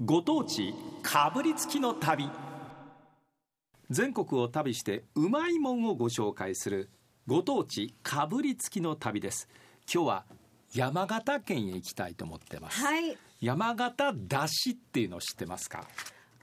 ご当地かぶりつきの旅。全国を旅してうまいもんをご紹介するご当地かぶりつきの旅です。今日は山形県へ行きたいと思ってます、はい。山形だしっていうのを知ってますか？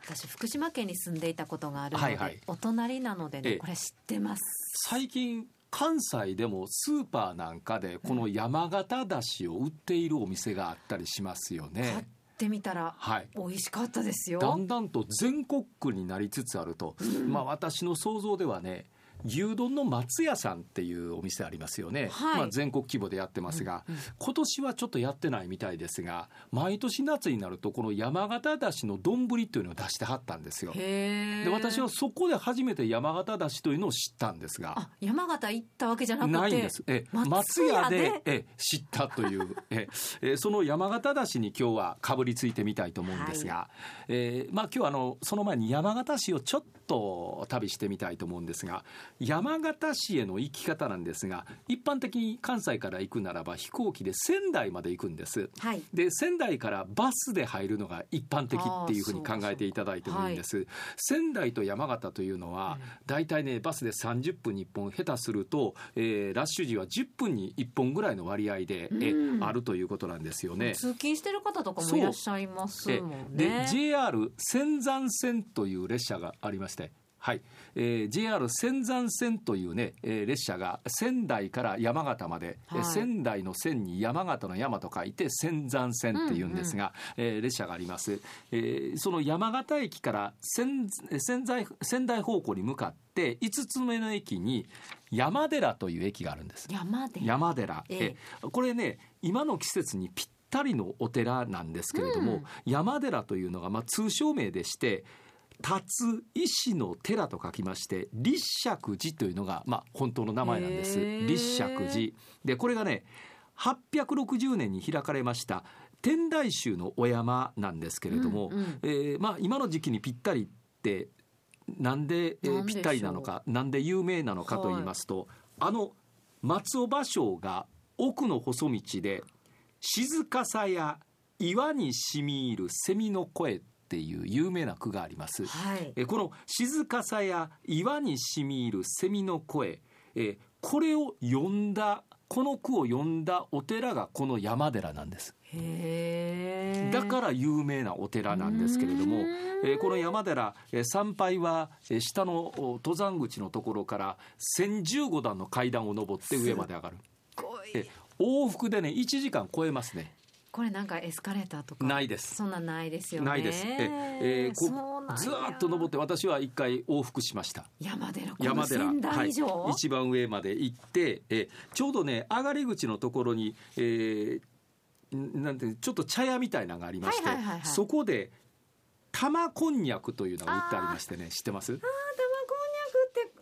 私福島県に住んでいたことがあるので、はいはい。お隣なのでええ。ねこれ知ってます。最近関西でもスーパーなんかでこの山形だしを売っているお店があったりしますよ買っねてみたらはい。美味しかったですよ。だんだんと全国区になりつつあると、まあ私の想像ではね牛丼の松屋さんっていうお店ありますよね、はい。まあ、全国規模でやってますが、うんうん今年はちょっとやってないみたいですが毎年夏になるとこの山形だしの丼っていうのを出してはったんですよ。で私はそこで初めて山形だしというのを知ったんです。があ山形行ったわけじゃなくてないんです。え、松松屋屋で？でえ知ったというええその山形だしに今日はかぶりついてみたいと思うんですが、えーまあ今日はあのその前に山形市をちょっと旅してみたいと思うんですが、山形市への行き方なんですが、一般的に関西から行くならば飛行機で仙台まで行くんです。はいで仙台からバスで入るのが一般的っていうふうに考えていただいてもいいんです。仙台と山形というのは大体ねバスで30分に1本下手すると、えーラッシュ時は10分に1本ぐらいの割合で、えうんあるということなんですよね。通勤してる方とかもいらっしゃいますえもんでね JR 仙山線という列車がありまして。はい。えー JR 仙山線というね、えー列車が仙台から山形まで、えーはい。仙台の線に山形の山と書いて仙山線っていうんですが、えー列車があります、えーその山形駅から仙仙台仙台方向に向かって5つ目の駅に山寺という駅があるんです。山で山寺、ええ。これね今の季節にぴったりのお寺なんですけれども、うん。山寺というのがまあ通称名でして立つ石の寺と書きまして立石寺というのがまあ本当の名前なんです。立石寺。でこれがね860年に開かれました天台宗のお山なんですけれども、うんうん。えーまあ、今の時期にぴったりってなんで、えーぴったりなのかなんで有名なのかと言いますと、あの松尾芭蕉が奥の細道で静かさや岩にしみ入る蝉の声っていう有名な句があります。はいえーこの静かさや岩にしみ入る蝉の声、えーこれを読んだこの句を読んだお寺がこの山寺なんです。だから有名なお寺なんですけれども、えーこの山寺、えー参拝は、えー下のお登山口のところから1015段の階段を上って上まで上がる。すごいえ往復でね1時間超えますね。これなんかエスカレーターとか。ないです。そんなんないですよね。ないです。ええーこそうずーっと登って私は一回往復しました。山寺山寺。はい、一番上まで行って、えーちょうどね上がり口のところに、えーんなんてちょっと茶屋みたいなのがありまして、そこで玉こんにゃくというのが売ってありましてね知ってます？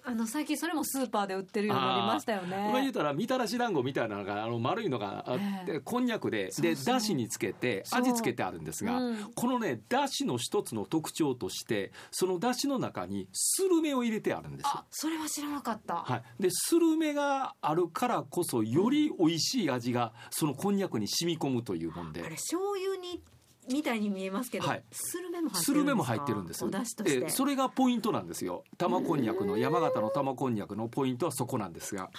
あの最近それもスーパーで売ってるようになりましたよね。まあ言うたらみたらし団子みたいなのがあの丸いのがあって、ええ。こんにゃくででだしにつけて味付けてあるんですが、うん。このねだしの一つの特徴としてそのだしの中にスルメを入れてあるんですそれは知らなかった、はい、でスルメがあるからこそより美味しい味がそのこんにゃくに染み込むというもんで。あれ醤油にみたいに見えますけど、はい。スルスルメも入ってるんですえそれがポイントなんですよ。玉こんにゃくの山形の玉こんにゃくのポイントはそこなんですが。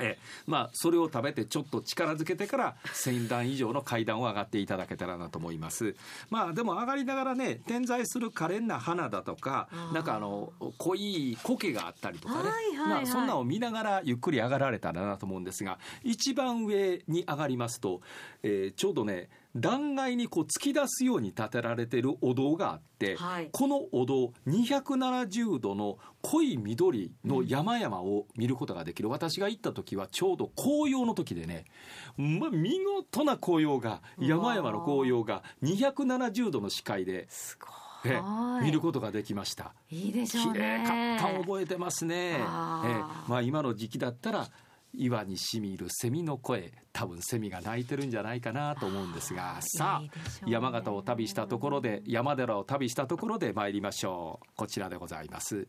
えまあそれを食べてちょっと力づけてから1000段以上の階段を上がっていただけたらなと思います。まあでも上がりながらね点在する可憐な花だとかなんかあの濃い苔があったりとかね、まあそんなのを見ながらゆっくり上がられたらなと思うんですが一番上に上がりますと、えーちょうどね断崖にこう突き出すように建てられているお堂があって、はい。このお堂270度の濃い緑の山々を見ることができる、私が行った時はちょうど紅葉の時でね、まあ、見事な紅葉が山々の紅葉が270度の視界ですごえい。見ることができました。いいでしょう綺ね麗かった。覚えてますね。えまあ今の時期だったら岩にしみ入る蝉の声多分セミが鳴いてるんじゃないかなと思うんですがさあうね。山形を旅したところで山寺を旅したところで参りましょう。こちらでございます。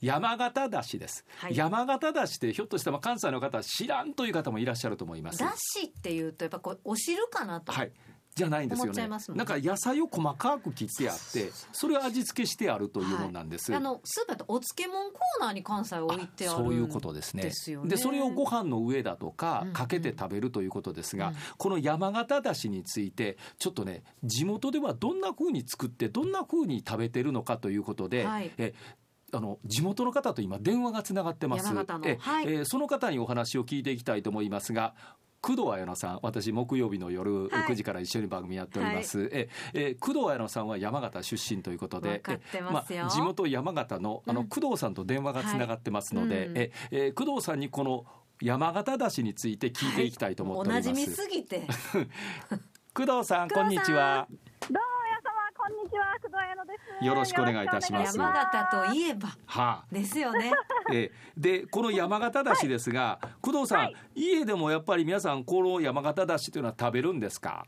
山形だしです、はい。山形だしってひょっとしたら関西の方は知らんという方もいらっしゃると思います。だしっていうとやっぱこうお汁かなと、はいじゃないんですよね。なんか野菜を細かく切ってあってそれを味付けしてあるというものなんです、あのスーパーってお漬物コーナーに関西置いてあるそういうことですね。でねでそれをご飯の上だとかうんかけて食べるということですが、うん。この山形だしについてちょっとね地元ではどんな風に作ってどんな風に食べてるのかということで、はい。えあの地元の方と今電話がつながってます。山形の。え、はい。えーその方にお話を聞いていきたいと思いますが工藤彩乃さん私木曜日の夜はい。9時から一緒に番組やっております、ええー工藤彩乃さんは山形出身ということでますよ。え地元山形のあのうん工藤さんと電話がつながってますので、はい。うん。ええー工藤さんにこの山形だしについて聞いていきたいと思っております、おなじみすぎて。工藤さんこんにちは。どうも皆様こんにちは。工藤彩乃です。よろしくお願いいたします山形といえばはあですよね えーでこの山形だしですが、工藤さん、家でもやっぱり皆さんこの山形だしというのは食べるんですか？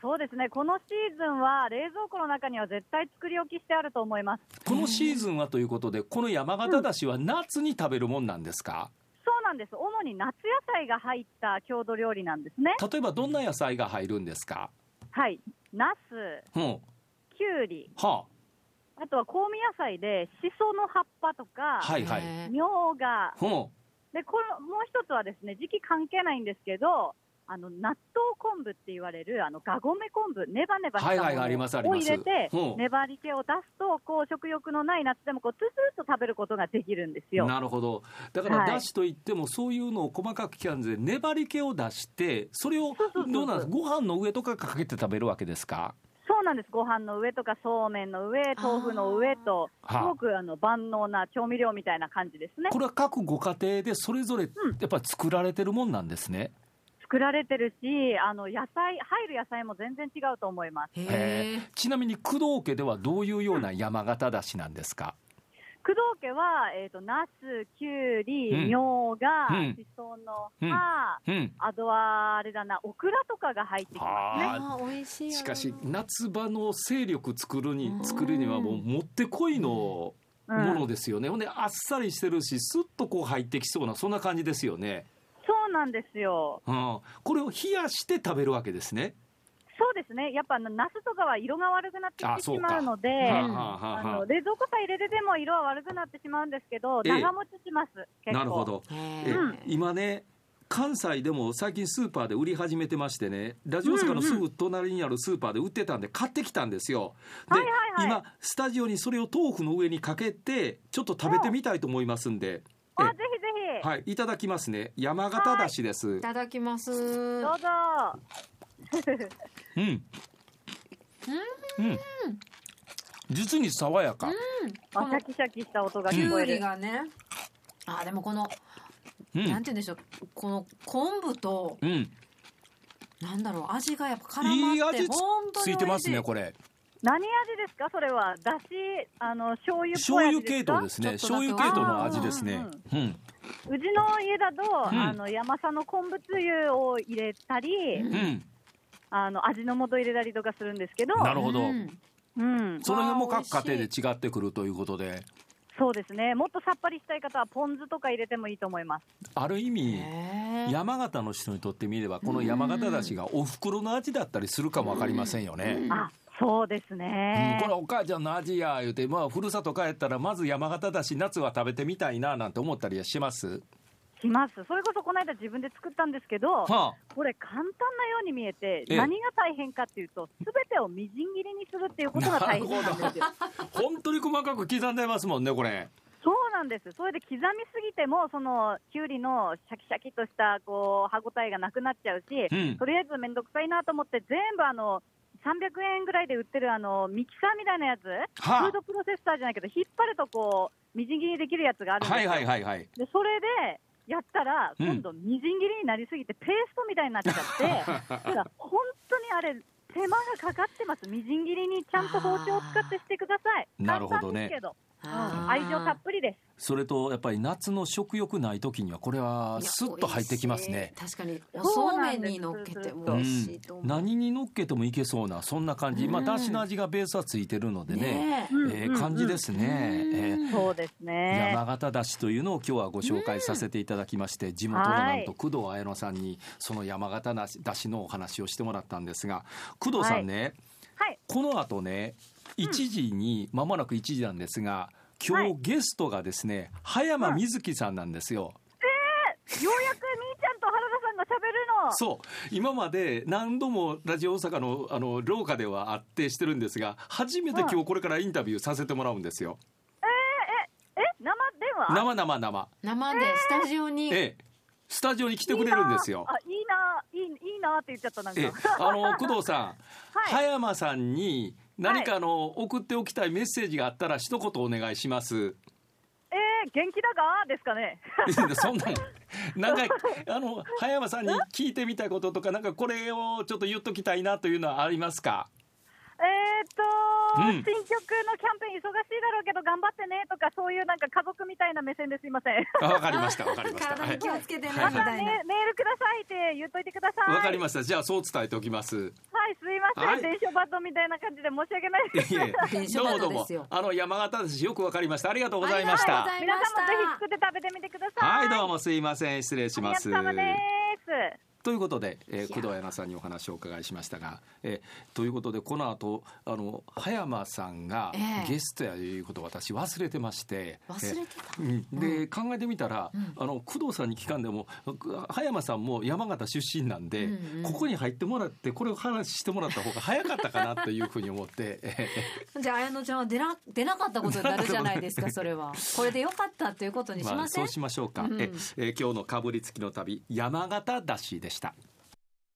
そうですね。このシーズンは冷蔵庫の中には絶対作り置きしてあると思います。このシーズンはということでこの山形だしは夏に食べるもんなんですか、そうなんです。主に夏野菜が入った郷土料理なんですね。例えばどんな野菜が入るんですか？はい。ナス。うん。きゅうりはあとは香味野菜でしその葉っぱとか、あはいはい。みょうが。う。んでこれもう一つはですね時期関係ないんですけどあの納豆昆布って言われるあのがごめ昆布ネバネバしたものを入れてう。ん粘り気を出すとこう食欲のない夏でもこうつつっと食べることができるんですよ。なるほど。だからはい。だしといってもそういうのを細かく刻んで粘り気を出してそれをどうなんですご飯の上とかかけて食べるわけですか？そうなんです。ご飯の上とかそうめんの上豆腐の上とすはあ。ごくあの万能な調味料みたいな感じですね。これは各ご家庭でそれぞれやっぱり作られてるもんなんですね、作られてるしあの野菜入る野菜も全然違うと思います。ちなみに工藤家ではどういうような山形だしなんですか、工藤家は、えー、とナスきゅううん。りみょうがうん。しその葉、うん。あとはあれだなオクラとかが入ってきますね。美味しいしかし夏場の勢力作るにうん。作るにはもうもってこいのうん。ものですよね、ほんであっさりしてるしスッとこう入ってきそうなそんな感じですよね、そうなんですよ。うん、これを冷やして食べるわけですねですね。やっぱあのナスとかは色が悪くなってきてしまうので冷蔵庫さえ入れてても色は悪くなってしまうんですけど、ええ。長持ちします、結構。なるほど。えへー。うん今ね関西でも最近スーパーで売り始めてましてねラジオ大阪のすぐ隣にあるスーパーで売ってたんで買ってきたんですよ。で、はいはいはい。今スタジオにそれを豆腐の上にかけてちょっと食べてみたいと思いますんで。あ、えぜひぜひ、はいいただきますね。山形だしです。いただきます。どうぞ。うん。うん。実に爽やか。あシャキシャキした音が聞こえる。りがね。あーでもこの、うん。なんて言うんでしょう。この昆布とうん。なんだろう味がやっぱ絡まっていい味つい。てますねこれ。何味ですか、それは。だし、あの醤油醤油味ですか？系統ですね。醤油系統の味ですね。あうん。うちの家だと、うん。あの山佐の昆布つゆを入れたり、うんあの味の素入れたりとかするんですけど、なるほど。うん。うん、その辺も各家庭で違ってくるということで。そうですね。もっとさっぱりしたい方はポン酢とか入れてもいいと思います。ある意味山形の人にとってみればこの山形だしがお袋の味だったりするかもわかりませんよね。うん。あ、そうですうんね。これお母ちゃんの味や言うてまあふるさと帰ったらまず山形だし夏は食べてみたいななんて思ったりはします？します。それこそこの間自分で作ったんですけど、はこれ簡単なように見えて、ええ何が大変かっていうと、すべてをみじん切りにするっていうことが大変なんですよ。あ 本当に細かく刻んでますもんねこれそうなんです。それで刻みすぎても、そのきゅうりのシャキシャキとしたこう歯ごたえがなくなっちゃうし、うんとりあえずめんどくさいなと思って、全部あの300円ぐらいで売ってるあのミキサーみたいなやつ、はあフードプロセッサーじゃないけど、引っ張るとこうみじん切りできるやつがあるんですよ。はいはいはいはいでそれでやったら、うん。今度、みじん切りになりすぎて、ペーストみたいになっちゃって、だから本当にあれ、手間がかかってます、みじん切りにちゃんと包丁を使ってしてください。なるほどね。簡単ですけど、あー愛情たっぷりです。それとやっぱり夏の食欲ない時にはこれはスッと入ってきますね。確かにおそうめんに乗っけても。美味しいと思う、何に乗っけてもいけそうなそんな感じ、まあうんだしの味がベースはついてるのでね。ねうんえー感じですね、えー。そうですね。山形だしというのを今日はご紹介させていただきまして、地元のなんと工藤綾乃さんにその山形だしだしのお話をしてもらったんですが工藤さんね、はい。この後ね1時に間もなく1時なんですが今日はいゲストがですね葉山瑞希さんなんですよ。ようやくみーちゃんと原田さんが喋るの。そう。今まで何度もラジオ大阪のあの廊下ではあってしてるんですが初めて今日これからインタビューさせてもらうんですよ。え、生電話生生生。生でスタジオに、ええ。スタジオに来てくれるんですよ。あ、いいな、いい、いいなって言っちゃった、なんか。ええ。あの工藤さん。はい。葉山さんに何かあの送っておきたいメッセージがあったら一言お願いします。えー、元気だがですかね。そんなんなんかあの葉山さんに聞いてみたいこととかなんかこれをちょっと言っときたいなというのはありますか？えーっと、うん。新曲のキャンペーン忙しいだろうけど頑張ってねとかそういうなんか家族みたいな目線ですいません。あわかりましたわかりました。体に 気をつけてね、はいまたね。メールくださいって言っといてください。わかりました。じゃあそう伝えておきますはい、電書バトみたいな感じで申し訳ないです。いえどうもどうもトですよ。あの山形です。よくわかりました。ありがとうございました。皆さんもぜひ作って食べてみてください。はいどうもすいません。失礼します。お疲れ様です。ということで、えー、工藤彩奈さんにお話をお伺いしましたが、えーということでこの後あの葉山さんがええ。ゲストやいうことを私忘れてまして、忘れてた、えーうん。で、考えてみたら、うん。あの工藤さんに聞かんでも葉山さんも山形出身なんで、うんうん。ここに入ってもらってこれを話してもらった方が早かったかなというふうに思って、えじゃあ綾乃ちゃんは出な出なかったことになるじゃないですか それは。これでよかったということにーまあ、しません、そうしましょうか、うん。ええー今日のかぶりつきの旅山形だしでした。